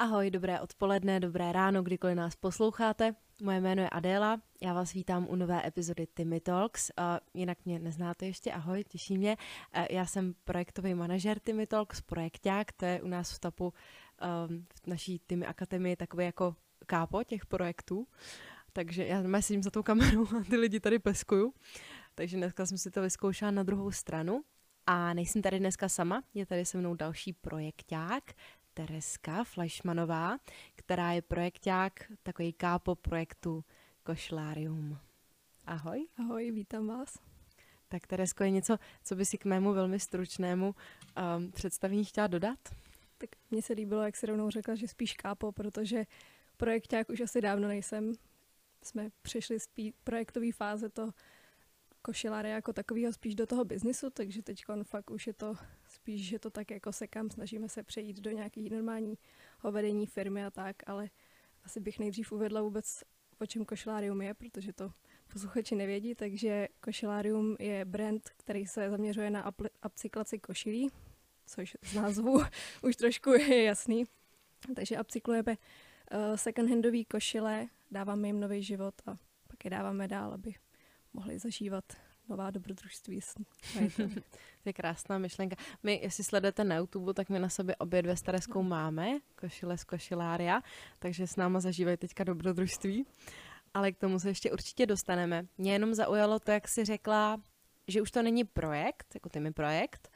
Ahoj, dobré odpoledne, dobré ráno, kdykoliv nás posloucháte. Moje jméno je Adéla, já vás vítám u nové epizody Timmy Talks. Uh, jinak mě neznáte ještě, ahoj, těší mě. Uh, já jsem projektový manažer Timmy Talks, projekták, to je u nás v TAPu um, v naší Timmy Akademii takový jako kápo těch projektů. Takže já sedím za tou kamerou a ty lidi tady peskuju. Takže dneska jsem si to vyzkoušela na druhou stranu. A nejsem tady dneska sama, je tady se mnou další projekták, Tereska Fleischmanová, která je projekták takový kápo projektu Košlárium. Ahoj. Ahoj, vítám vás. Tak Teresko, je něco, co by si k mému velmi stručnému um, představení chtěla dodat? Tak mně se líbilo, jak si rovnou řekla, že spíš kápo, protože projekták už asi dávno nejsem. Jsme přišli z projektové fáze to košiláře jako takového spíš do toho biznisu, takže teď fakt už je to spíš, že to tak jako sekám, snažíme se přejít do nějaký normální vedení firmy a tak, ale asi bych nejdřív uvedla vůbec, o čem košilárium je, protože to posluchači nevědí, takže košilárium je brand, který se zaměřuje na upcyklaci košilí, což z názvu už trošku je jasný. Takže upcyklujeme uh, second-handové košile, dáváme jim nový život a pak je dáváme dál, aby mohli zažívat nová dobrodružství to je krásná myšlenka. My, jestli sledujete na YouTube, tak my na sobě obě dvě staré máme, košile z košilária, takže s náma zažívají teďka dobrodružství. Ale k tomu se ještě určitě dostaneme. Mě jenom zaujalo to, jak jsi řekla, že už to není projekt, jako ty mi projekt,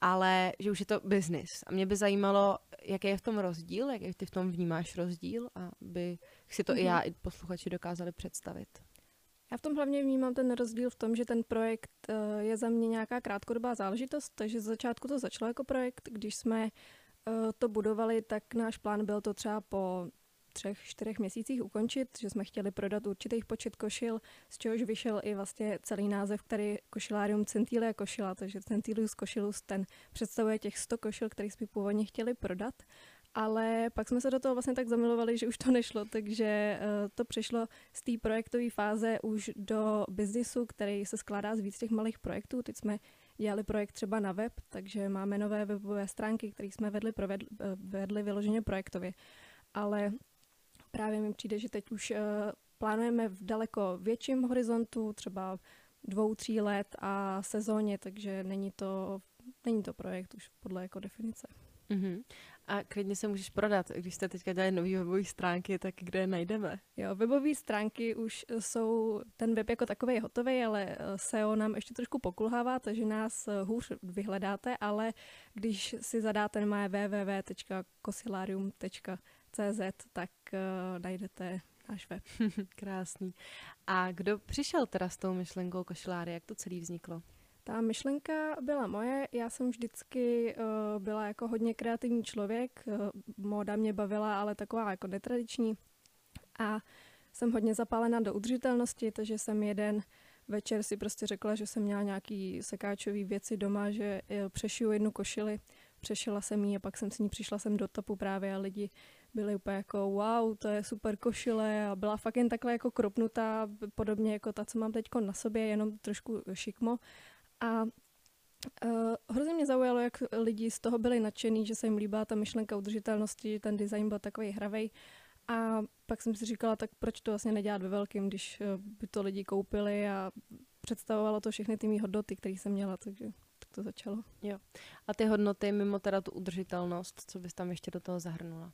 ale že už je to business. A mě by zajímalo, jaký je v tom rozdíl, jaký ty v tom vnímáš rozdíl, aby si to mm-hmm. i já, i posluchači dokázali představit. Já v tom hlavně vnímám ten rozdíl v tom, že ten projekt eh, je za mě nějaká krátkodobá záležitost, takže z začátku to začalo jako projekt. Když jsme eh, to budovali, tak náš plán byl to třeba po třech, čtyřech měsících ukončit, že jsme chtěli prodat určitý počet košil, z čehož vyšel i vlastně celý název, který košilárium Centilia košila, takže Centilius košilus, ten představuje těch 100 košil, který jsme původně chtěli prodat. Ale pak jsme se do toho vlastně tak zamilovali, že už to nešlo, takže uh, to přešlo z té projektové fáze už do biznisu, který se skládá z víc těch malých projektů. Teď jsme dělali projekt třeba na web, takže máme nové webové stránky, které jsme vedli, provedli, eh, vedli vyloženě projektově. Ale právě mi přijde, že teď už uh, plánujeme v daleko větším horizontu, třeba dvou, tří let a sezóně, takže není to, není to projekt už podle jako definice. Mm-hmm. A klidně se můžeš prodat, když jste teďka dělali nový webové stránky, tak kde je najdeme? Jo, webové stránky už jsou, ten web jako takový je hotový, ale eh, SEO nám ještě trošku pokulhává, takže nás eh, hůř vyhledáte, ale když si zadáte moje www.kosilarium.cz, tak uh, najdete náš web. Krásný. A kdo přišel teda s tou myšlenkou košiláry? Jak to celý vzniklo? Ta myšlenka byla moje, já jsem vždycky uh, byla jako hodně kreativní člověk, uh, móda mě bavila, ale taková jako netradiční. A jsem hodně zapálená do udržitelnosti, takže jsem jeden večer si prostě řekla, že jsem měla nějaký sekáčový věci doma, že uh, přešiju jednu košili, přešila jsem ji a pak jsem s ní přišla sem do topu právě a lidi byli úplně jako wow, to je super košile. A byla fakt jen takhle jako kropnutá, podobně jako ta, co mám teď na sobě, jenom trošku šikmo a uh, hrozně mě zaujalo, jak lidi z toho byli nadšený, že se jim líbá ta myšlenka udržitelnosti, ten design byl takový hravej. A pak jsem si říkala, tak proč to vlastně nedělat ve velkém, když uh, by to lidi koupili a představovalo to všechny ty mý hodnoty, které jsem měla, takže tak to začalo. Jo. A ty hodnoty mimo teda tu udržitelnost, co bys tam ještě do toho zahrnula?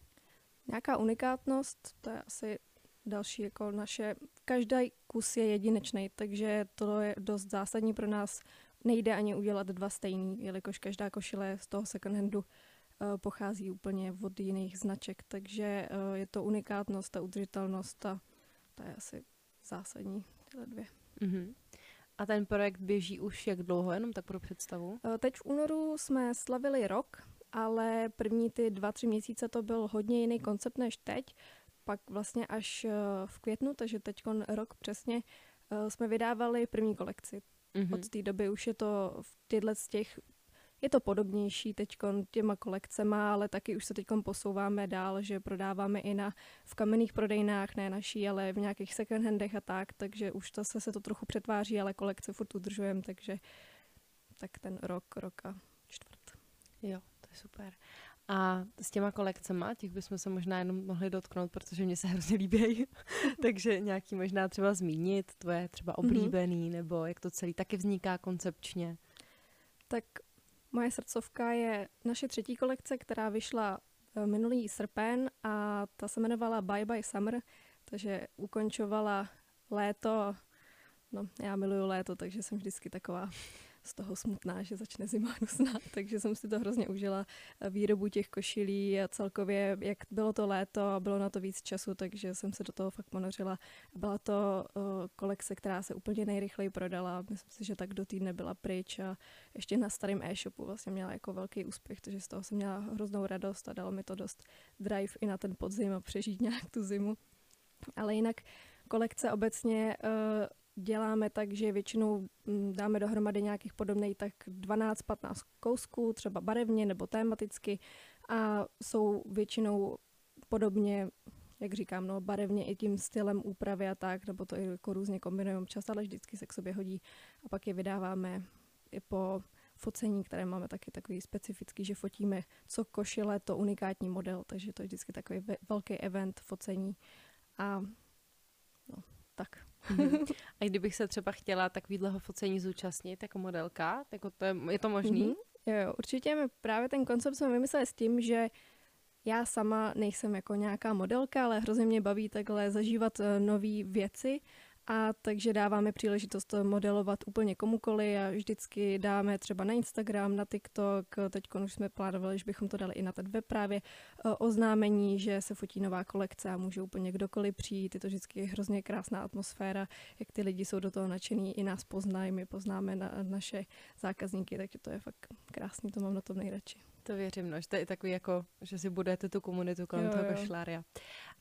Nějaká unikátnost, to je asi další jako naše, každý kus je jedinečný, takže to je dost zásadní pro nás nejde ani udělat dva stejný, jelikož každá košile z toho second handu uh, pochází úplně od jiných značek, takže uh, je to unikátnost a udržitelnost a to je asi zásadní tyhle dvě. Mm-hmm. A ten projekt běží už jak dlouho, jenom tak pro představu? Uh, teď v únoru jsme slavili rok, ale první ty dva, tři měsíce to byl hodně jiný koncept než teď. Pak vlastně až v květnu, takže teď rok přesně, jsme vydávali první kolekci. Mm-hmm. Od té doby už je to v těchto z těch je to podobnější teď těma kolekcema, ale taky už se teď posouváme dál, že prodáváme i na, v kamenných prodejnách, ne naší, ale v nějakých second handech a tak, takže už to se, se to trochu přetváří, ale kolekce furt udržujeme, takže tak ten rok, rok a čtvrt. Jo, to je super. A s těma kolekcema, těch bychom se možná jenom mohli dotknout, protože mě se hrozně líbí. Takže nějaký možná třeba zmínit, tvoje třeba mhm. oblíbený, mm-hmm. nebo jak to celý taky vzniká koncepčně. Tak moje srdcovka je naše třetí kolekce, která vyšla eh, minulý srpen a ta se jmenovala Bye Bye Summer, takže ukončovala léto. No, já miluju léto, takže jsem vždycky taková z toho smutná, že začne zima hnusná, takže jsem si to hrozně užila výrobu těch košilí a celkově, jak bylo to léto a bylo na to víc času, takže jsem se do toho fakt ponořila. Byla to uh, kolekce, která se úplně nejrychleji prodala, myslím si, že tak do týdne byla pryč a ještě na starém e-shopu vlastně měla jako velký úspěch, takže z toho jsem měla hroznou radost a dalo mi to dost drive i na ten podzim a přežít nějak tu zimu. Ale jinak kolekce obecně uh, děláme tak, že většinou mm, dáme dohromady nějakých podobných tak 12-15 kousků, třeba barevně nebo tematicky a jsou většinou podobně jak říkám, no, barevně i tím stylem úpravy a tak, nebo to i jako různě kombinujeme čas, ale vždycky se k sobě hodí a pak je vydáváme i po focení, které máme taky takový specifický, že fotíme co košile, to unikátní model, takže to je vždycky takový velký event focení a no, tak. Mm-hmm. A kdybych se třeba chtěla takovýhleho focení zúčastnit jako modelka, tak to je, je to možný? Mm-hmm. Jo, jo, určitě my právě ten koncept jsme vymysleli s tím, že já sama nejsem jako nějaká modelka, ale hrozně mě baví takhle zažívat uh, nové věci a takže dáváme příležitost modelovat úplně komukoli a vždycky dáme třeba na Instagram, na TikTok, teď už jsme plánovali, že bychom to dali i na ten web právě, e, oznámení, že se fotí nová kolekce a může úplně kdokoliv přijít. Je to vždycky hrozně krásná atmosféra, jak ty lidi jsou do toho nadšení, i nás poznají, my poznáme na, naše zákazníky, takže to je fakt krásný, to mám na tom nejradši. To věřím, no, že to je takový jako, že si budete tu komunitu kolem jo, toho kašlária.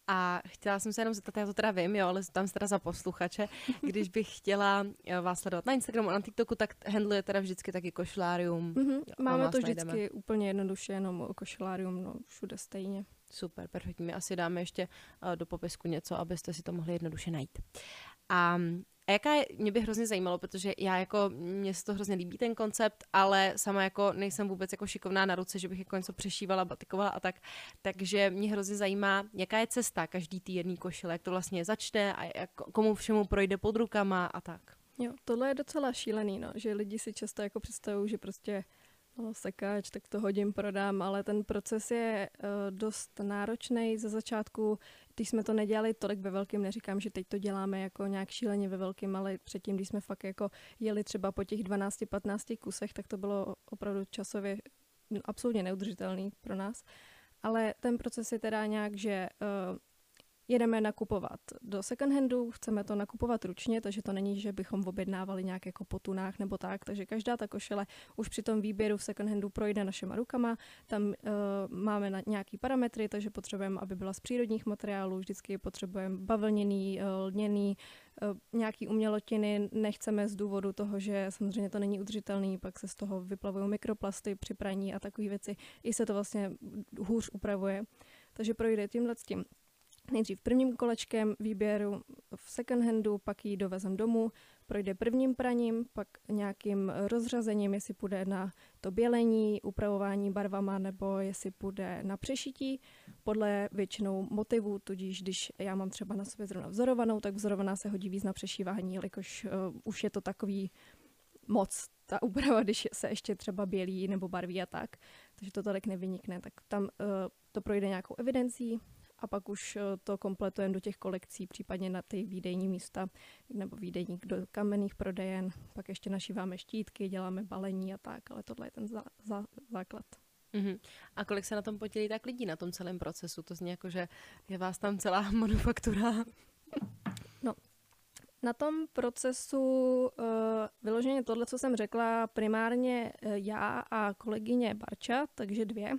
A chtěla jsem se jenom zeptat, já to teda vím, jo, ale tam se teda za posluchače, když bych chtěla jo, vás sledovat na Instagramu a na TikToku, tak handluje teda vždycky taky košlárium. Mm-hmm. Máme to vždycky najdeme. úplně jednoduše, jenom košlárium, no všude stejně. Super, perfektně. My asi dáme ještě uh, do popisku něco, abyste si to mohli jednoduše najít. A a jaká je, mě by hrozně zajímalo, protože já jako, mně se to hrozně líbí ten koncept, ale sama jako nejsem vůbec jako šikovná na ruce, že bych jako něco přešívala, batikovala a tak, takže mě hrozně zajímá, jaká je cesta každý tý jedný košile, jak to vlastně začne a jak, komu všemu projde pod rukama a tak. Jo, tohle je docela šílený, no, že lidi si často jako představují, že prostě no, sekáč, tak to hodím, prodám, ale ten proces je uh, dost náročný. Ze začátku když jsme to nedělali tolik ve velkém, neříkám, že teď to děláme jako nějak šíleně ve velkém, ale předtím, když jsme fakt jako jeli třeba po těch 12-15 kusech, tak to bylo opravdu časově absolutně neudržitelný pro nás. Ale ten proces je teda nějak, že uh, jedeme nakupovat do second handu, chceme to nakupovat ručně, takže to není, že bychom objednávali nějak jako po tunách nebo tak, takže každá ta košile už při tom výběru v second handu projde našima rukama, tam uh, máme na nějaký parametry, takže potřebujeme, aby byla z přírodních materiálů, vždycky potřebujeme bavlněný, uh, lněný, uh, nějaký umělotiny. Nechceme z důvodu toho, že samozřejmě to není udržitelný, pak se z toho vyplavují mikroplasty při praní a takové věci, i se to vlastně hůř upravuje. Takže projde tímhle s tím nejdřív prvním kolečkem výběru v second handu, pak ji dovezem domů, projde prvním praním, pak nějakým rozřazením, jestli půjde na to bělení, upravování barvama, nebo jestli půjde na přešití, podle většinou motivů, tudíž když já mám třeba na sobě zrovna vzorovanou, tak vzorovaná se hodí víc na přešívání, jelikož uh, už je to takový moc ta úprava, když se ještě třeba bělí nebo barví a tak, takže to tolik nevynikne, tak tam uh, to projde nějakou evidencí, a pak už eh, to kompletujeme do těch kolekcí, případně na ty výdejní místa nebo výdejník do kamenných prodejen. Pak ještě našíváme štítky, děláme balení a tak, ale tohle je ten za, za, základ. Mm-hmm. A kolik se na tom podělí tak lidí na tom celém procesu? To zní jako, že je vás tam celá manufaktura. No, na tom procesu uh, vyloženě tohle, co jsem řekla, primárně uh, já a kolegyně Barča, takže dvě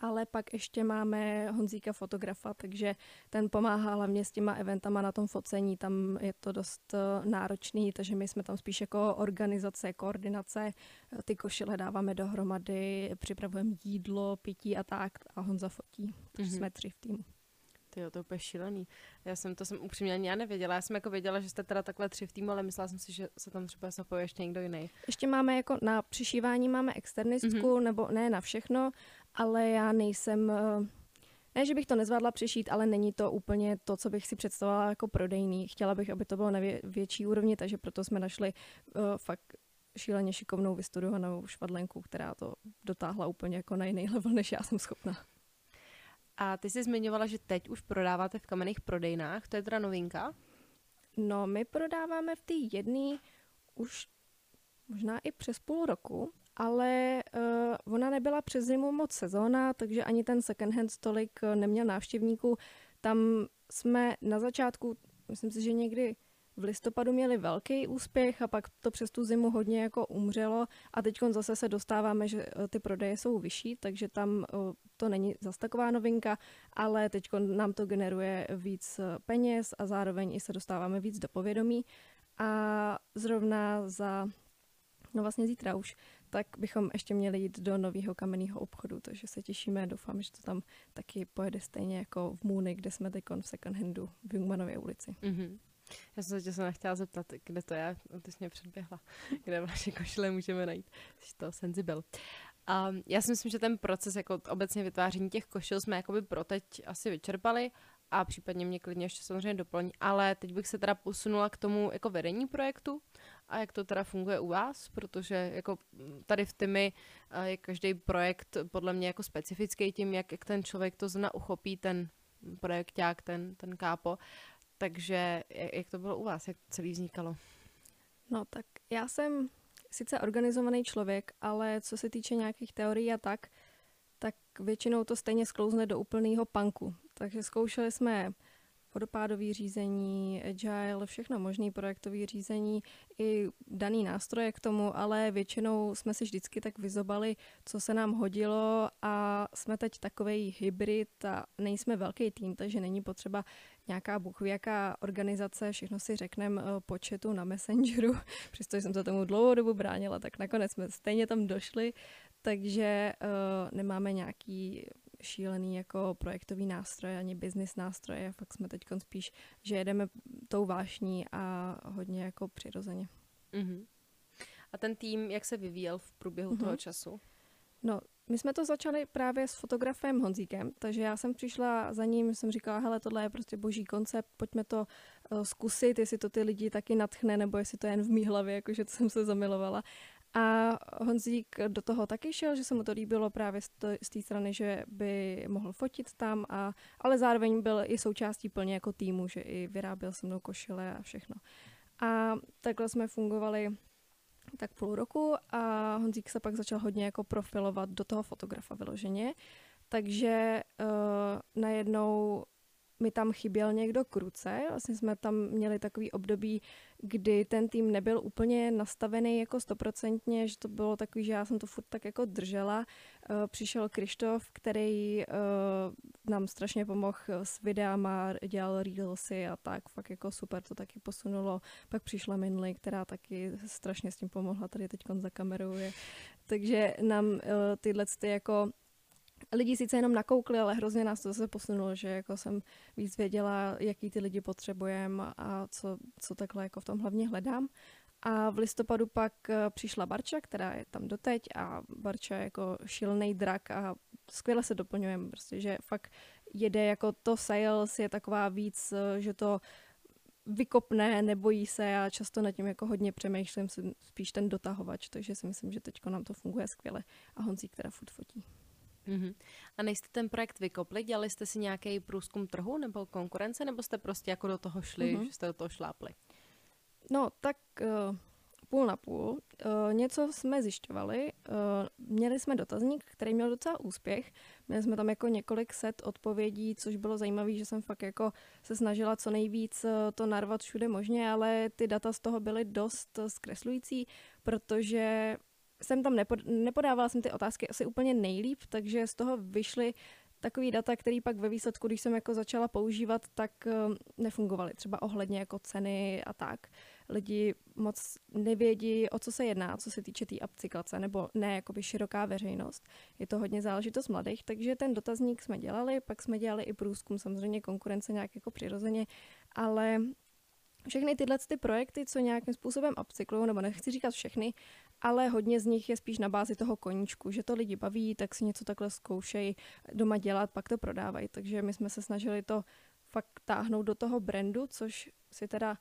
ale pak ještě máme Honzíka fotografa, takže ten pomáhá hlavně s těma eventama na tom focení, tam je to dost eh, náročný, takže my jsme tam spíš jako organizace, koordinace, eh, ty košile dáváme dohromady, připravujeme jídlo, pití a tak a Honza fotí, takže mm-hmm. jsme tři v týmu. Ty to je úplně šílený. Já jsem to jsem upřímně ani já nevěděla. Já jsem jako věděla, že jste teda takhle tři v týmu, ale myslela jsem si, že se tam třeba zapojí ještě někdo jiný. Ještě máme jako na přišívání máme externistku, mm-hmm. nebo ne na všechno, ale já nejsem, eh, ne, že bych to nezvládla přešít, ale není to úplně to, co bych si představovala jako prodejný. Chtěla bych, aby to bylo na vě- větší úrovni, takže proto jsme našli uh, fakt šíleně šikovnou vystudovanou švadlenku, která to dotáhla úplně jako na jiný level, než já jsem schopna. A ty jsi zmiňovala, že teď už prodáváte v kamenných prodejnách, to je teda novinka? No, my prodáváme v té jedné už možná i přes půl roku, ale uh, ona nebyla přes zimu moc sezóna, takže ani ten second hand tolik uh, neměl návštěvníků. Tam jsme na začátku, myslím si, že někdy v listopadu měli velký úspěch a pak to přes tu zimu hodně jako umřelo a teď zase se dostáváme, že uh, ty prodeje jsou vyšší, takže tam to není zas taková novinka, ale teď nám to generuje víc peněz a zároveň i se dostáváme víc do povědomí. A zrovna za, no vlastně zítra už, tak bychom ještě měli jít do nového kamenného obchodu, takže se těšíme, doufám, že to tam taky pojede stejně jako v Můny, kde jsme teď v second handu v Jungmanově ulici. Mm-hmm. Já jsem se tě se zeptat, kde to je, ty jsi mě předběhla, kde vaše košile můžeme najít. Jsi to senzibil. A já si myslím, že ten proces jako obecně vytváření těch košil jsme jakoby pro teď asi vyčerpali a případně mě klidně ještě samozřejmě doplní, ale teď bych se teda posunula k tomu jako vedení projektu a jak to teda funguje u vás, protože jako tady v Tymi je každý projekt podle mě jako specifický tím, jak, jak ten člověk to zna uchopí, ten projekták, ten, ten kápo. Takže jak to bylo u vás, jak celý vznikalo? No tak já jsem sice organizovaný člověk, ale co se týče nějakých teorií a tak, tak většinou to stejně sklouzne do úplného punku. Takže zkoušeli jsme vodopádové řízení, agile, všechno možné projektové řízení, i daný nástroje k tomu, ale většinou jsme si vždycky tak vyzobali, co se nám hodilo a jsme teď takový hybrid a nejsme velký tým, takže není potřeba nějaká buchvějaká organizace, všechno si řekneme eh, po chatu na Messengeru, přestože jsem se tomu dlouhou dobu bránila, tak nakonec jsme stejně tam došli, takže uh, nemáme nějaký šílený jako projektový nástroj, ani business nástroje, fakt jsme teď spíš, že jedeme tou vášní a hodně jako přirozeně. Uh-huh. A ten tým, jak se vyvíjel v průběhu uh-huh. toho času? No, my jsme to začali právě s fotografem Honzíkem, takže já jsem přišla za ním, jsem říkala, hele, tohle je prostě boží koncept, pojďme to uh, zkusit, jestli to ty lidi taky natchne, nebo jestli to je jen v mý hlavě, jakože to jsem se zamilovala. A Honzík do toho taky šel, že se mu to líbilo právě z té strany, že by mohl fotit tam, a, ale zároveň byl i součástí plně jako týmu, že i vyráběl se mnou košile a všechno. A takhle jsme fungovali tak půl roku a Honzík se pak začal hodně jako profilovat do toho fotografa vyloženě. Takže uh, najednou mi tam chyběl někdo k ruce. Vlastně jsme tam měli takový období, kdy ten tým nebyl úplně nastavený jako stoprocentně, že to bylo takový, že já jsem to furt tak jako držela. Uh, přišel Krištof, který uh, nám strašně pomohl s videama, dělal reelsy a tak, fakt jako super to taky posunulo. Pak přišla Minly, která taky strašně s tím pomohla, tady teď za kamerou je. Takže nám uh, tyhle ty jako lidi sice jenom nakoukli, ale hrozně nás to zase posunulo, že jako jsem víc věděla, jaký ty lidi potřebujeme a co, co takhle jako v tom hlavně hledám. A v listopadu pak eh, přišla Barča, která je tam doteď a Barča je jako šilný drak a skvěle se doplňujeme, prostě, že fakt jede jako to sales, je taková víc, eh, že to vykopne, nebojí se a často nad tím jako hodně přemýšlím, jsem spíš ten dotahovač, takže si myslím, že teď nám to funguje skvěle a Honzík teda furt fotí. Mm-hmm. A nejste ten projekt vykopli? Dělali jste si nějaký průzkum trhu nebo konkurence, nebo jste prostě jako do toho šli, mm-hmm. že jste do toho šlápli? No, tak uh, půl na půl. Uh, něco jsme zjišťovali. Uh, měli jsme dotazník, který měl docela úspěch. Měli jsme tam jako několik set odpovědí, což bylo zajímavé, že jsem fakt jako se snažila co nejvíc to narvat všude možně, ale ty data z toho byly dost zkreslující, protože jsem tam nepod, nepodávala jsem ty otázky asi úplně nejlíp, takže z toho vyšly takový data, který pak ve výsledku, když jsem jako začala používat, tak uh, nefungovaly. Třeba ohledně jako ceny a tak. Lidi moc nevědí, o co se jedná, co se týče té tý upcyklace, nebo ne jakoby široká veřejnost. Je to hodně záležitost mladých, takže ten dotazník jsme dělali, pak jsme dělali i průzkum, samozřejmě konkurence nějak jako přirozeně, ale všechny tyhle ty projekty, co nějakým způsobem upcyklují, nebo nechci říkat všechny, ale hodně z nich je spíš na bázi toho koníčku, že to lidi baví, tak si něco takhle zkoušejí doma dělat, pak to prodávají. Takže my jsme se snažili to fakt táhnout do toho brandu, což si teda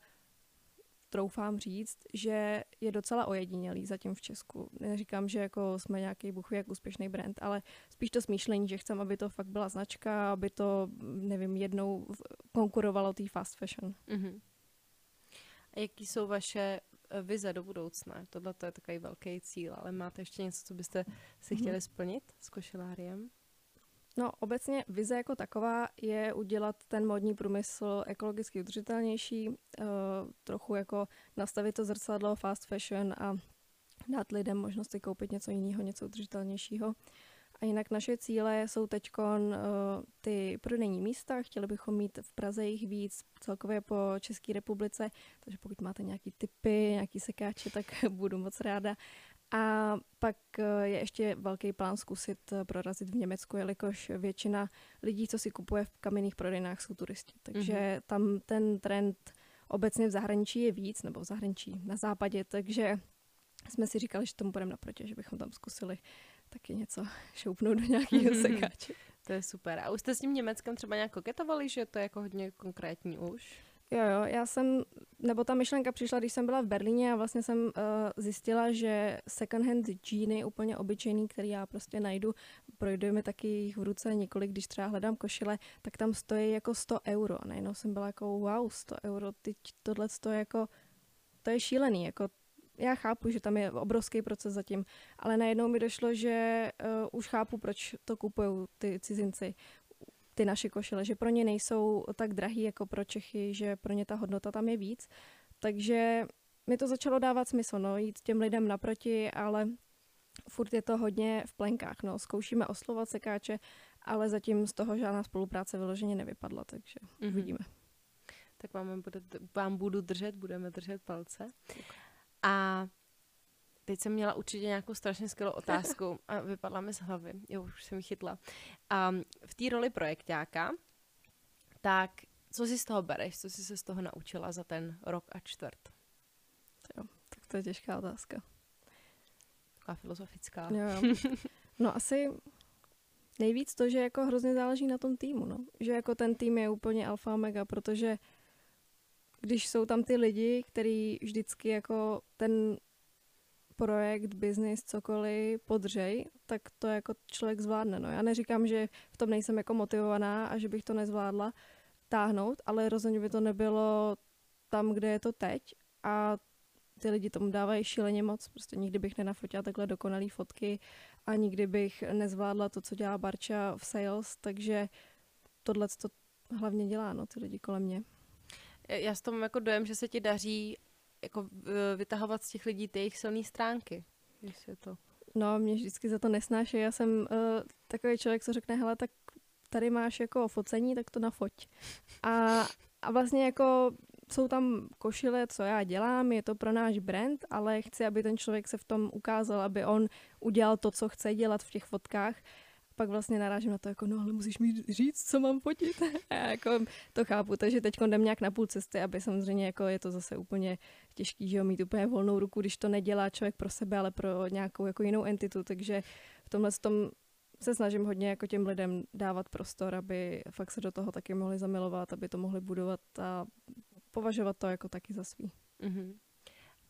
troufám říct, že je docela ojedinělý zatím v Česku. Neříkám, že jako jsme nějaký buch jak úspěšný brand, ale spíš to smýšlení, že chcem, aby to fakt byla značka, aby to, nevím, jednou konkurovalo té fast fashion. Mm-hmm. A jaký jsou vaše vize do budoucna? Tohle je takový velký cíl, ale máte ještě něco, co byste si mhm. chtěli splnit s košiláriem? No, obecně vize jako taková je udělat ten modní průmysl ekologicky udržitelnější, uh, trochu jako nastavit to zrcadlo fast fashion a dát lidem možnost si koupit něco jiného, něco udržitelnějšího. A jinak naše cíle jsou teď uh, ty prodejní místa. Chtěli bychom mít v Praze jich víc, celkově po České republice, takže pokud máte nějaký typy, nějaký sekáče, tak budu moc ráda. A pak eh, je ještě velký plán zkusit eh, prorazit v Německu, jelikož většina lidí, co si kupuje v kamenných prodejnách, jsou turisti. Takže mm-hmm. tam ten trend obecně v zahraničí je víc, nebo v zahraničí na západě, takže jsme si říkali, že tomu budeme naproti, že bychom tam zkusili taky něco šoupnout do nějakého sekáče. to je super. A už jste s tím Německem třeba nějak koketovali, že to je jako hodně konkrétní už? Jo, jo, já jsem, nebo ta myšlenka přišla, když jsem byla v Berlíně a vlastně jsem uh, zjistila, že second hand džíny, úplně obyčejný, který já prostě najdu, projdu mi taky jich v ruce několik, když třeba hledám košile, tak tam stojí jako 100 euro. A najednou jsem byla jako wow, 100 euro, teď tohle stojí jako, to je šílený, jako já chápu, že tam je obrovský proces zatím, ale najednou mi došlo, že uh, už chápu, proč to kupují ty cizinci ty naše košile, že pro ně nejsou tak drahý jako pro Čechy, že pro ně ta hodnota tam je víc. Takže mi to začalo dávat smysl, no, jít těm lidem naproti, ale furt je to hodně v plenkách, no. Zkoušíme oslovat sekáče, ale zatím z toho žádná spolupráce vyloženě nevypadla, takže mm-hmm. uvidíme. Tak vám, bude, vám budu držet, budeme držet palce. A teď jsem měla určitě nějakou strašně skvělou otázku a vypadla mi z hlavy. Jo, už jsem ji chytla. Um, v té roli projektáka, tak co si z toho bereš? Co jsi se z toho naučila za ten rok a čtvrt? Jo, tak to je těžká otázka. Taková filozofická. Jo, jo. No asi nejvíc to, že jako hrozně záleží na tom týmu, no. Že jako ten tým je úplně alfa mega, protože když jsou tam ty lidi, který vždycky jako ten projekt, biznis, cokoliv podřej, tak to jako člověk zvládne. No. Já neříkám, že v tom nejsem jako motivovaná a že bych to nezvládla táhnout, ale rozhodně by to nebylo tam, kde je to teď a ty lidi tomu dávají šíleně moc. Prostě nikdy bych nenafotila takhle dokonalý fotky a nikdy bych nezvládla to, co dělá Barča v sales, takže tohle to hlavně dělá, no, ty lidi kolem mě. Já s tom jako dojem, že se ti daří jako vytahovat z těch lidí ty jejich silné stránky. Jestli to... No, mě vždycky za to nesnáší. Já jsem uh, takový člověk, co řekne, hele, tak tady máš jako focení, tak to nafoť. A, a vlastně jako jsou tam košile, co já dělám, je to pro náš brand, ale chci, aby ten člověk se v tom ukázal, aby on udělal to, co chce dělat v těch fotkách pak vlastně narážím na to, jako no ale musíš mi říct, co mám fotit. A já jako to chápu, takže teď jdem nějak na půl cesty, aby samozřejmě jako je to zase úplně těžký, že jo, mít úplně volnou ruku, když to nedělá člověk pro sebe, ale pro nějakou jako jinou entitu, takže v tomhle tom se snažím hodně jako těm lidem dávat prostor, aby fakt se do toho taky mohli zamilovat, aby to mohli budovat a považovat to jako taky za svý. Mm-hmm.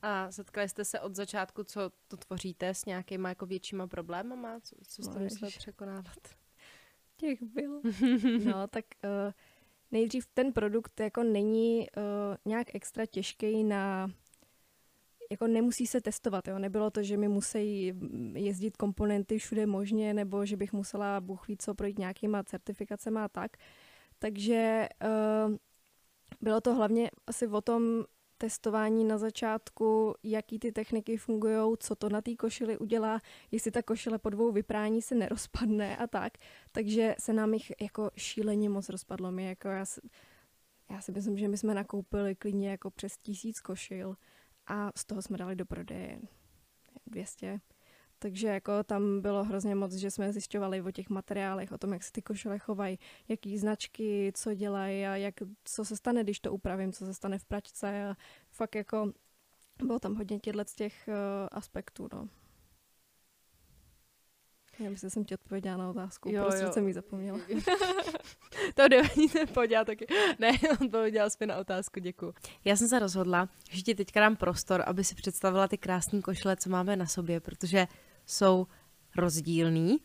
A setkali jste se od začátku, co to tvoříte, s nějakýma jako většíma problémama? Co, co jste no, museli překonávat? Těch bylo. no, tak uh, nejdřív ten produkt jako není uh, nějak extra těžký na jako nemusí se testovat, jo. Nebylo to, že mi musí jezdit komponenty všude možně, nebo že bych musela, Bůh ví co, projít nějakýma certifikacemi a tak. Takže uh, bylo to hlavně asi o tom testování na začátku, jaký ty techniky fungují, co to na té košili udělá, jestli ta košile po dvou vyprání se nerozpadne a tak. Takže se nám jich jako šíleně moc rozpadlo. My jako já, si, já si myslím, že my jsme nakoupili klidně jako přes tisíc košil a z toho jsme dali do prodeje 200. Takže jako tam bylo hrozně moc, že jsme zjišťovali o těch materiálech, o tom, jak se ty košile chovají, jaký značky, co dělají a jak, co se stane, když to upravím, co se stane v pračce a fakt jako bylo tam hodně těchto z těch uh, aspektů, no. Já myslím, že jsem ti odpověděla na otázku, jo, prostě jo. jsem ji zapomněla. to nevadí, podělá taky. Ne, odpověděla jsi na otázku, děkuji. Já jsem se rozhodla, že ti teďka dám prostor, aby si představila ty krásné košle, co máme na sobě, protože jsou rozdílný,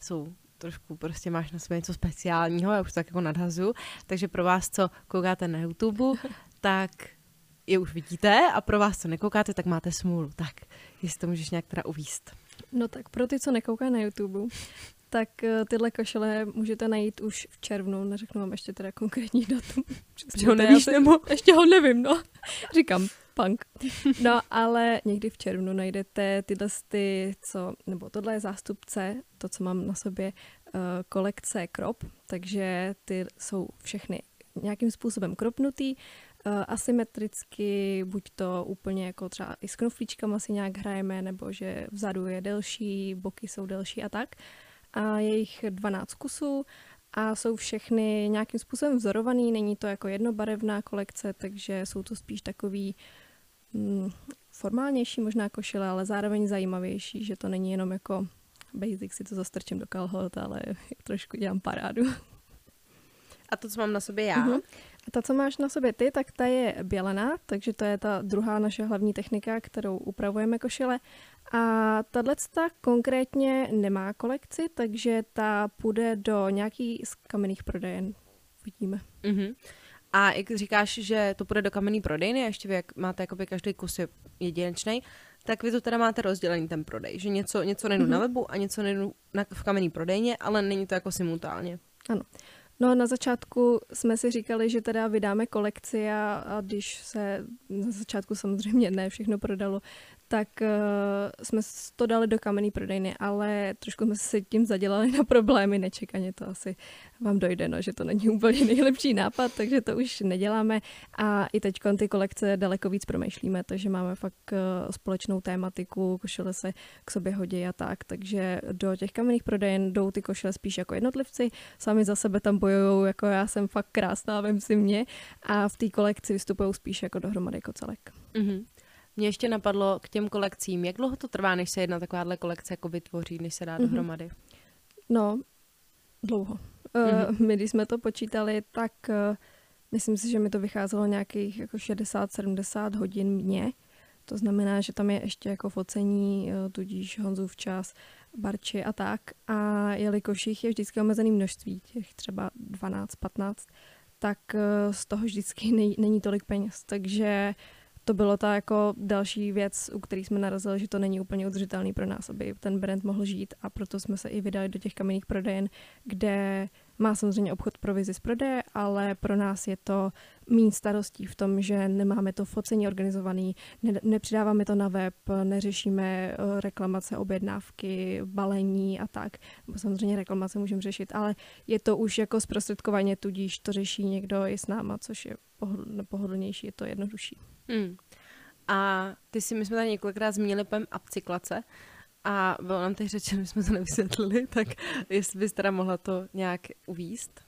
jsou trošku prostě máš na sobě něco speciálního, já už to tak jako nadhazu, takže pro vás, co koukáte na YouTube, tak je už vidíte a pro vás, co nekoukáte, tak máte smůlu. Tak, jestli to můžeš nějak teda uvíst. No tak pro ty, co nekoukají na YouTube, tak uh, tyhle košele můžete najít už v červnu, neřeknu vám ještě teda konkrétní datum. Přesně ho nevíš, nebo? Ještě ho nevím, no. Říkám, punk. No, ale někdy v červnu najdete tyhle ty, co, nebo tohle je zástupce, to, co mám na sobě, uh, kolekce krop, takže ty jsou všechny nějakým způsobem kropnutý, uh, asymetricky, buď to úplně jako třeba i s knoflíčkama si nějak hrajeme, nebo že vzadu je delší, boky jsou delší a tak. A je jich 12 kusů a jsou všechny nějakým způsobem vzorovaný, není to jako jednobarevná kolekce, takže jsou to spíš takový mm, formálnější možná košile, ale zároveň zajímavější, že to není jenom jako basic, si to zastrčím do kalhot, ale trošku dělám parádu. A to, co mám na sobě já? Uh-huh. A ta, co máš na sobě ty, tak ta je bělená, takže to je ta druhá naše hlavní technika, kterou upravujeme košile. A tahle konkrétně nemá kolekci, takže ta půjde do nějaký z kamenných prodejen. Vidíme. Uh-huh. A jak říkáš, že to půjde do kamenný prodejny, a ještě vy, jak máte jakoby každý kus je jedinečný, tak vy to teda máte rozdělený ten prodej, že něco, něco nejdu mm-hmm. na webu a něco nejdu na, v kamenný prodejně, ale není to jako simultánně. Ano. No na začátku jsme si říkali, že teda vydáme kolekci a, a když se na začátku samozřejmě ne všechno prodalo, tak uh, jsme to dali do kamenný prodejny, ale trošku jsme se tím zadělali na problémy nečekaně, to asi vám dojde, no, že to není úplně nejlepší nápad, takže to už neděláme a i teď ty kolekce daleko víc promýšlíme, takže máme fakt uh, společnou tématiku, košile se k sobě hodí a tak, takže do těch kamenných prodejen jdou ty košile spíš jako jednotlivci, sami za sebe tam bojují, jako já jsem fakt krásná, vem si mě a v té kolekci vystupují spíš jako dohromady jako celek. Mm-hmm. Mě ještě napadlo k těm kolekcím. Jak dlouho to trvá, než se jedna takováhle kolekce jako vytvoří, než se dá mm-hmm. dohromady? No, dlouho. Mm-hmm. Uh, my, když jsme to počítali, tak uh, myslím si, že mi to vycházelo nějakých jako 60-70 hodin mě. To znamená, že tam je ještě jako focení, uh, tudíž Honzův čas, barči a tak. A jelikož jich je vždycky omezený množství, těch třeba 12-15, tak z toho vždycky nej, není tolik peněz. Takže uh, to bylo ta jako další věc, u který jsme narazili, že to není úplně udržitelný pro nás, aby ten brand mohl žít. A proto jsme se i vydali do těch kamenných prodejen, kde má samozřejmě obchod provizi z prodeje, ale pro nás je to méně starostí v tom, že nemáme to focení organizovaný, ne, nepřidáváme to na web, neřešíme eh, reklamace, objednávky, balení a tak. Samozřejmě reklamace můžeme řešit, ale je to už jako zprostředkovaně, tudíž to řeší někdo i s náma, což je pohodlnější, je to jednodušší. Hmm. A ty si, my jsme tady několikrát zmínili pojem upcyklace a bylo nám teď řečeno, že jsme to nevysvětlili, tak jestli bys teda mohla to nějak uvíst.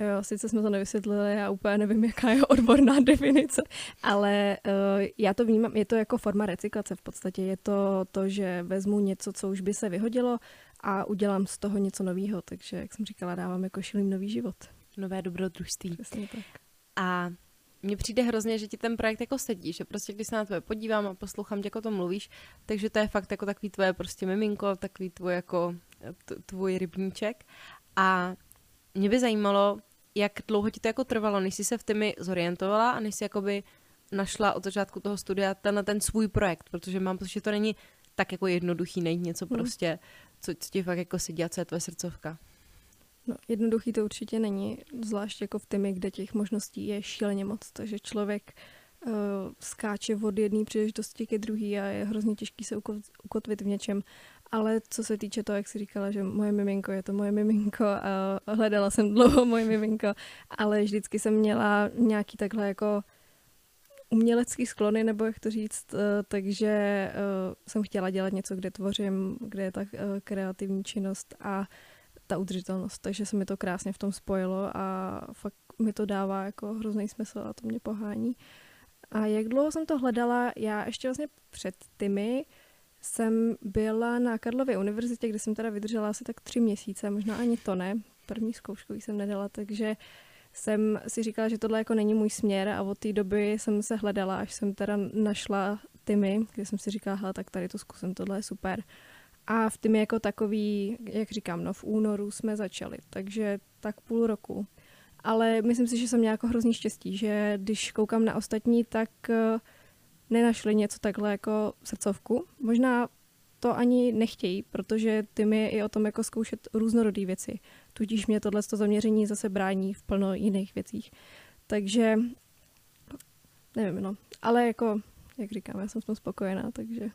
Jo, sice jsme to nevysvětlili, já úplně nevím, jaká je odborná definice, ale uh, já to vnímám, je to jako forma recyklace v podstatě. Je to to, že vezmu něco, co už by se vyhodilo a udělám z toho něco nového, takže, jak jsem říkala, dávám jako šilím nový život. Nové dobrodružství. Přesně tak. A mně přijde hrozně, že ti ten projekt jako sedí, že prostě když se na tebe podívám a poslouchám tě, jako to mluvíš, takže to je fakt jako takový tvoje prostě miminko, takový tvůj jako tvůj rybníček. A mě by zajímalo, jak dlouho ti to jako trvalo, než jsi se v těmi zorientovala a než jsi jakoby našla od začátku toho studia ten, ten svůj projekt, protože mám pocit, že to není tak jako jednoduchý najít něco hmm. prostě, co, co ti fakt jako sedí a co je tvoje srdcovka. No, jednoduchý to určitě není, zvlášť jako v týmy, kde těch možností je šíleně moc, takže člověk uh, skáče od jedné příležitosti ke druhé a je hrozně těžký se ukotvit v něčem. Ale co se týče toho, jak jsi říkala, že moje miminko je to moje miminko a hledala jsem dlouho moje miminko, ale vždycky jsem měla nějaký takhle jako umělecký sklony, nebo jak to říct, eh, takže uh, jsem chtěla dělat něco, kde tvořím, kde je uh, kreativní činnost a ta udržitelnost, takže se mi to krásně v tom spojilo a fakt mi to dává jako hrozný smysl a to mě pohání. A jak dlouho jsem to hledala? Já ještě vlastně před tymi jsem byla na Karlově univerzitě, kde jsem teda vydržela asi tak tři měsíce, možná ani to ne. První zkoušku jsem nedala, takže jsem si říkala, že tohle jako není můj směr a od té doby jsem se hledala, až jsem teda našla Tymy, kde jsem si říkala, hele, tak tady to zkusím, tohle je super. A v Tymy jako takový, jak říkám, no v únoru jsme začali, takže tak půl roku. Ale myslím si, že jsem měla jako hrozný štěstí, že když koukám na ostatní, tak uh, nenašli něco takhle jako srdcovku. Možná to ani nechtějí, protože ty mi i o tom jako zkoušet různorodé věci. Tudíž mě tohle zaměření zase brání v plno jiných věcích. Takže nevím, no. Ale jako, jak říkám, já jsem s tím spokojená, takže...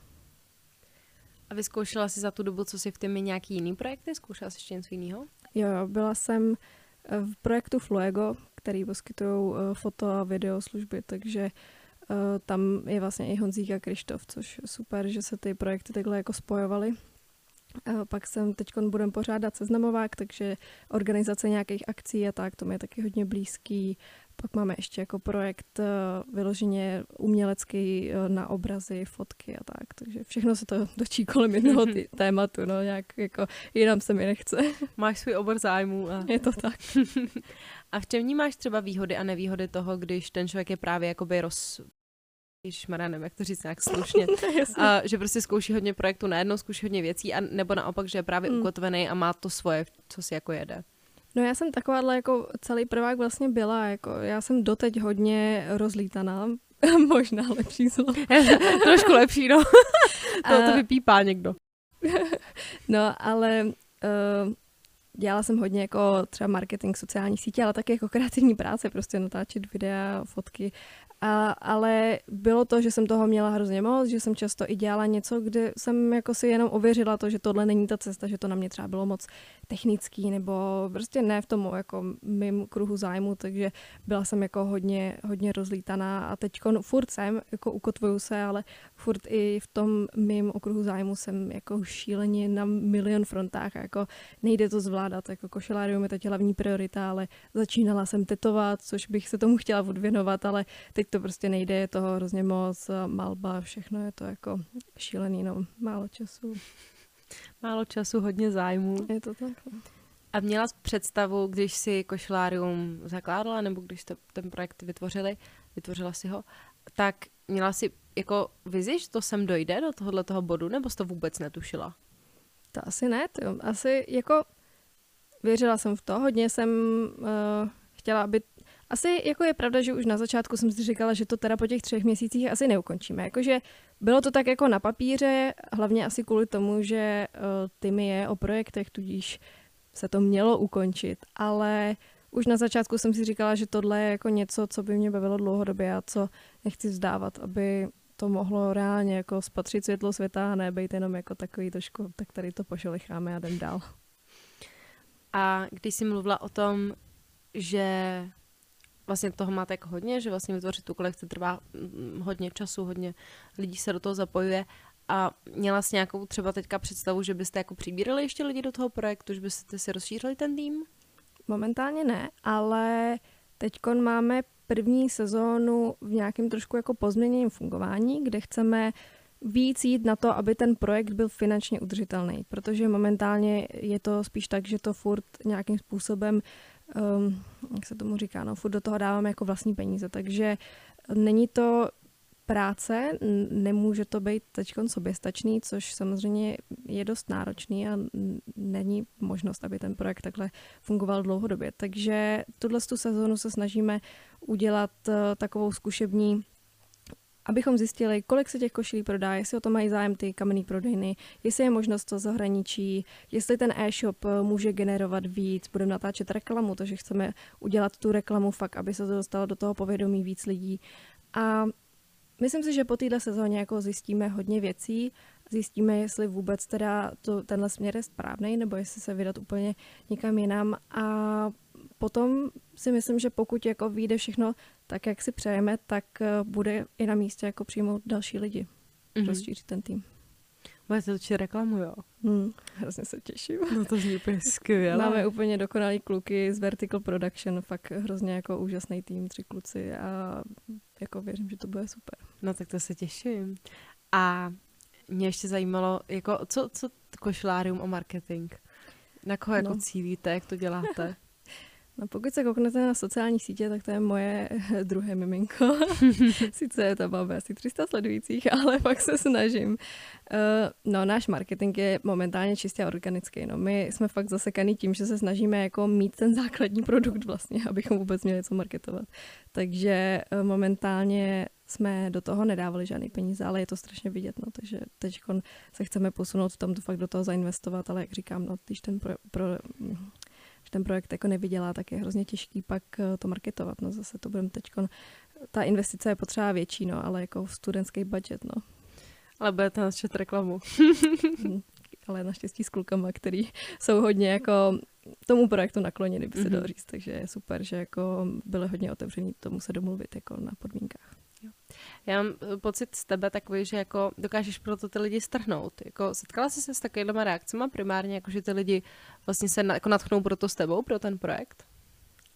A vyzkoušela jsi za tu dobu, co jsi v tím nějaký jiný projekty? Zkoušela jsi ještě něco jiného? Jo, byla jsem v projektu Fluego, který poskytují eh, foto a video služby, takže Eh, tam je vlastně i Honzík a Krištof, což super, že se ty projekty takhle jako spojovaly. Pak jsem teď budem pořádat seznamovák, takže organizace nějakých akcí a tak, to mi je taky hodně blízký. Pak máme ještě jako projekt uh, vyloženě umělecký uh, na obrazy, fotky a tak, takže všechno se to točí kolem jednoho ty, tématu, no nějak jako jinam se mi nechce. Máš svůj obor zájmu. A... Je to tak. a v čem vnímáš třeba výhody a nevýhody toho, když ten člověk je právě jakoby roz, Ježišmarja, nevím, jak to říct nějak slušně, a, že prostě zkouší hodně projektů najednou, zkouší hodně věcí, a nebo naopak, že je právě mm. ukotvený a má to svoje, co si jako jede. No já jsem takováhle jako celý prvák vlastně byla, jako já jsem doteď hodně rozlítaná, možná lepší slovo. Trošku lepší, no. to, to vypípá někdo. no, ale uh, dělala jsem hodně jako třeba marketing sociálních sítí, ale také jako kreativní práce, prostě natáčet videa, fotky a, ale bylo to, že jsem toho měla hrozně moc, že jsem často i dělala něco, kde jsem jako si jenom ověřila to, že tohle není ta cesta, že to na mě třeba bylo moc technický nebo prostě ne v tom jako mým kruhu zájmu, takže byla jsem jako hodně, hodně rozlítaná. A teď furt jsem, jako ukotvuju se, ale furt i v tom mým okruhu zájmu jsem jako šíleně na milion frontách a jako nejde to zvládat, jako košelárium je teď hlavní priorita, ale začínala jsem tetovat, což bych se tomu chtěla odvěnovat, ale teď to prostě nejde, je toho hrozně moc, malba, všechno je to jako šílený, no, málo času. Málo času, hodně zájmu. Je to tak. No. A měla jsi představu, když si košelárium zakládala, nebo když to, ten projekt vytvořili, vytvořila si ho, tak měla si jako vizi, že to sem dojde do tohohle toho bodu, nebo jsi to vůbec netušila? To asi ne, to asi jako věřila jsem v to, hodně jsem uh, chtěla, aby asi jako je pravda, že už na začátku jsem si říkala, že to teda po těch třech měsících asi neukončíme. Jakože bylo to tak jako na papíře, hlavně asi kvůli tomu, že uh, Tymi je o projektech, tudíž se to mělo ukončit, ale už na začátku jsem si říkala, že tohle je jako něco, co by mě bavilo dlouhodobě a co nechci vzdávat, aby to mohlo reálně jako spatřit světlo světa a ne být jenom jako takový trošku, tak tady to pošelicháme a jdem dál. A když jsi mluvila o tom, že vlastně toho máte jako hodně, že vlastně vytvořit tu kolekci trvá mm, hodně času, hodně lidí se do toho zapojuje a měla jsi nějakou třeba teďka představu, že byste jako přibírali ještě lidi do toho projektu, že byste si rozšířili ten tým? Momentálně ne, ale teď máme první sezónu v nějakém trošku jako pozměněném fungování, kde chceme víc jít na to, aby ten projekt byl finančně udržitelný, protože momentálně je to spíš tak, že to furt nějakým způsobem um, jak se tomu říká, no, furt do toho dáváme jako vlastní peníze, takže není to práce, nemůže to být teď soběstačný, což samozřejmě je dost náročný a není možnost, aby ten projekt takhle fungoval dlouhodobě. Takže tuhle tu sezónu se snažíme udělat uh, takovou zkušební abychom zjistili, kolik se těch košilí prodá, jestli o to mají zájem ty kamenný prodejny, jestli je možnost to zahraničí, jestli ten e-shop eh, může generovat víc, budeme natáčet reklamu, takže chceme udělat tu reklamu fakt, aby se to dostalo do toho povědomí víc lidí. A myslím si, že po této sezóně jako zjistíme hodně věcí, zjistíme, jestli vůbec teda to, tenhle směr je správný, nebo jestli se vydat úplně někam jinam. A potom si myslím, že pokud jako vyjde všechno tak, jak si přejeme, tak eh, bude i na místě jako přijmout další lidi, mm-hmm. rozšířit ten tým. Budete točit reklamu, jo? Hmm, hrozně se těším. No to zní úplně skvěle. Máme úplně dokonalý kluky z Vertical Production, fakt hrozně jako úžasný tým, tři kluci a jako věřím, že to bude super. No tak to se těším. A mě ještě zajímalo, jako co, co košlárium a marketing? Na koho jako no. cílíte, jak to děláte? No pokud se kouknete na sociální sítě, tak to je moje druhé miminko. Sice to máme asi 300 sledujících, ale fakt se snažím. Uh, no náš marketing je momentálně čistě organický. No. My jsme fakt zasekaný tím, že se snažíme jako mít ten základní produkt vlastně, abychom vůbec měli co marketovat. Takže uh, momentálně jsme do toho nedávali žádný peníze, ale je to strašně vidět, no, takže teď se chceme posunout v tom, to fakt do toho zainvestovat, ale jak říkám, no, když ten pro, pro, že ten projekt jako nevydělá, tak je hrozně těžký pak eh, to marketovat. No zase to budeme teď, ta investice je potřeba větší, no, ale jako studentský budget, no. Ale budete načet reklamu. Hmm, ale naštěstí s klukama, který jsou hodně jako tomu projektu nakloněni, by se mm-hmm. dalo říct, takže je super, že jako byli hodně otevření tomu se domluvit jako na podmínkách. Já mám eh, pocit z tebe takový, že jako dokážeš pro to ty lidi strhnout. Jako setkala jsi se s takovými reakcemi primárně, jako že ty lidi vlastně se na, jako natchnou pro to s tebou, pro ten projekt?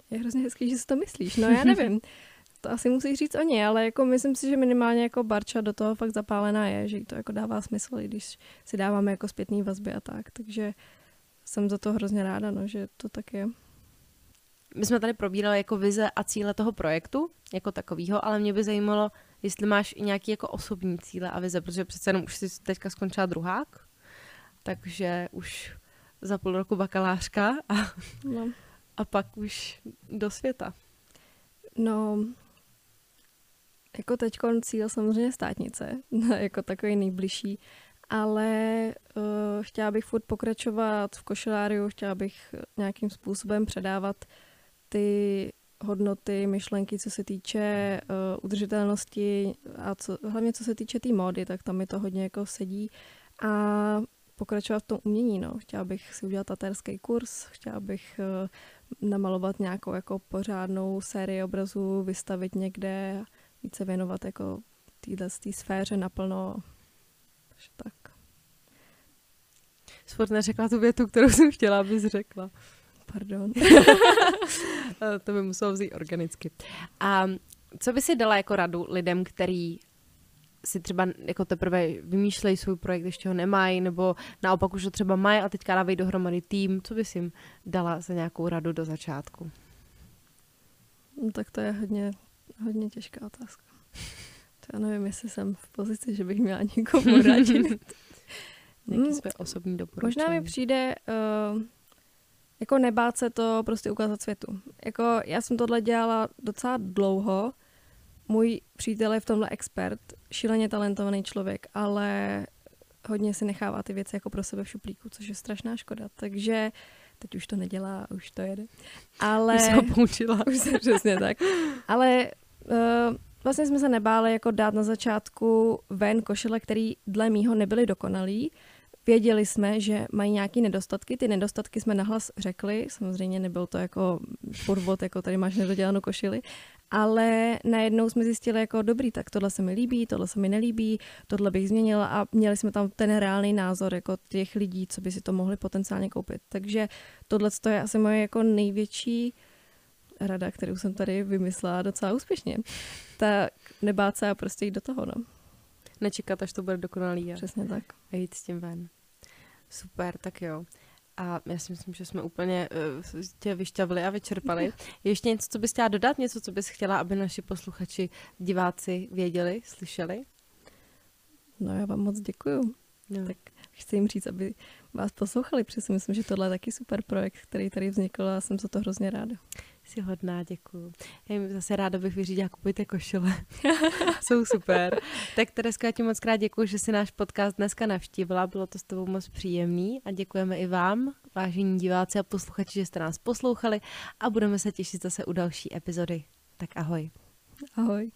Je hrozně hezký, že si to myslíš. No já nevím. to asi musí říct oni, ale jako myslím si, že minimálně jako Barča do toho fakt zapálená je, že to jako dává smysl, když si dáváme jako zpětný vazby a tak. Takže jsem za to hrozně ráda, no, že to tak je. My jsme tady probírali jako vize a cíle toho projektu jako takového, ale mě by zajímalo, jestli máš i nějaký jako osobní cíle a vize, protože přece jenom už jsi teďka skončila druhák, takže už za půl roku bakalářka a, no. a pak už do světa. No, jako teď cíl samozřejmě státnice, jako takový nejbližší, ale uh, chtěla bych furt pokračovat v košeláriu, chtěla bych nějakým způsobem předávat ty hodnoty, myšlenky, co se týče uh, udržitelnosti a co, hlavně co se týče té tý módy, tak tam mi to hodně jako sedí. A pokračovat v tom umění, no. Chtěla bych si udělat tatérský kurz, chtěla bych uh, namalovat nějakou jako pořádnou sérii obrazů, vystavit někde, více věnovat jako téhle sféře naplno. Takže tak. Sport neřekla tu větu, kterou jsem chtěla, abys řekla. Pardon. to by muselo vzít organicky. A co by si dala jako radu lidem, který si třeba jako teprve vymýšlejí svůj projekt, ještě ho nemají, nebo naopak už ho třeba mají a teďka dávají dohromady tým. Co bys jim dala za nějakou radu do začátku? No, tak to je hodně, hodně těžká otázka. To já nevím, jestli jsem v pozici, že bych měla někomu radit. Nějaký hmm, své osobní doporučení. Možná mi přijde uh, jako nebát se to prostě ukázat světu. Jako já jsem tohle dělala docela dlouho. Můj přítel je v tomhle expert, šíleně talentovaný člověk, ale hodně si nechává ty věci jako pro sebe v šuplíku, což je strašná škoda. Takže teď už to nedělá, už to jede. Ale... Už se ho poučila. Už se přesně tak. Ale uh, vlastně jsme se nebáli jako dát na začátku ven košile, který dle mýho nebyly dokonalý, Věděli jsme, že mají nějaké nedostatky, ty nedostatky jsme nahlas řekli, samozřejmě nebyl to jako podvod, jako tady máš nedodělanou košili, ale najednou jsme zjistili jako dobrý, tak tohle se mi líbí, tohle se mi nelíbí, tohle bych změnila. A měli jsme tam ten reálný názor jako těch lidí, co by si to mohli potenciálně koupit. Takže tohle je asi moje jako největší rada, kterou jsem tady vymyslela docela úspěšně. Tak nebát se a prostě jít do toho, no nečekat, až to bude dokonalý. A, Přesně tak. A jít s tím ven. Super, tak jo. A já si myslím, že jsme úplně uh, tě vyšťavili a vyčerpali. Ještě něco, co bys chtěla dodat? Něco, co bys chtěla, aby naši posluchači, diváci věděli, slyšeli? No já vám moc děkuju. No. Tak chci jim říct, aby vás poslouchali, protože si myslím, že tohle je taky super projekt, který tady vznikl a jsem za to hrozně ráda. Jsi hodná, děkuju. Já jim zase ráda bych vyřídila, kupujte košile. Jsou super. Tak Teresko, já ti moc krát děkuji, že jsi náš podcast dneska navštívila. Bylo to s tebou moc příjemný a děkujeme i vám, vážení diváci a posluchači, že jste nás poslouchali a budeme se těšit zase u další epizody. Tak ahoj. Ahoj.